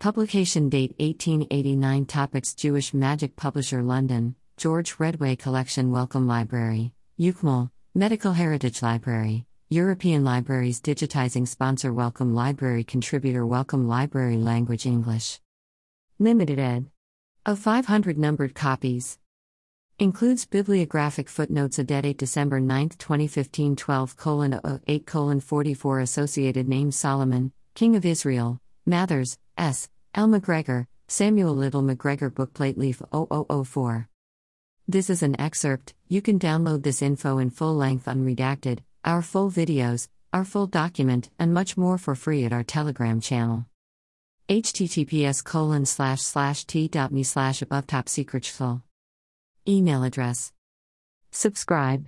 publication date 1889 topics jewish magic publisher london george redway collection wellcome library UCML, Medical Heritage Library, European Libraries Digitizing Sponsor Wellcome Library Contributor Wellcome Library Language English. Limited ed. Of 500 numbered copies. Includes bibliographic footnotes dated December 9, 2015 12 uh, 8 44 Associated names Solomon, King of Israel, Mathers, S. L. MacGregor, Samuel Liddell MacGregor Bookplate Leaf 0004. This is an excerpt, you can download this info in full length unredacted, our full videos, our full document, and much more for free at our Telegram channel. https colon slash slash t.me slash above top secret Email address. Subscribe.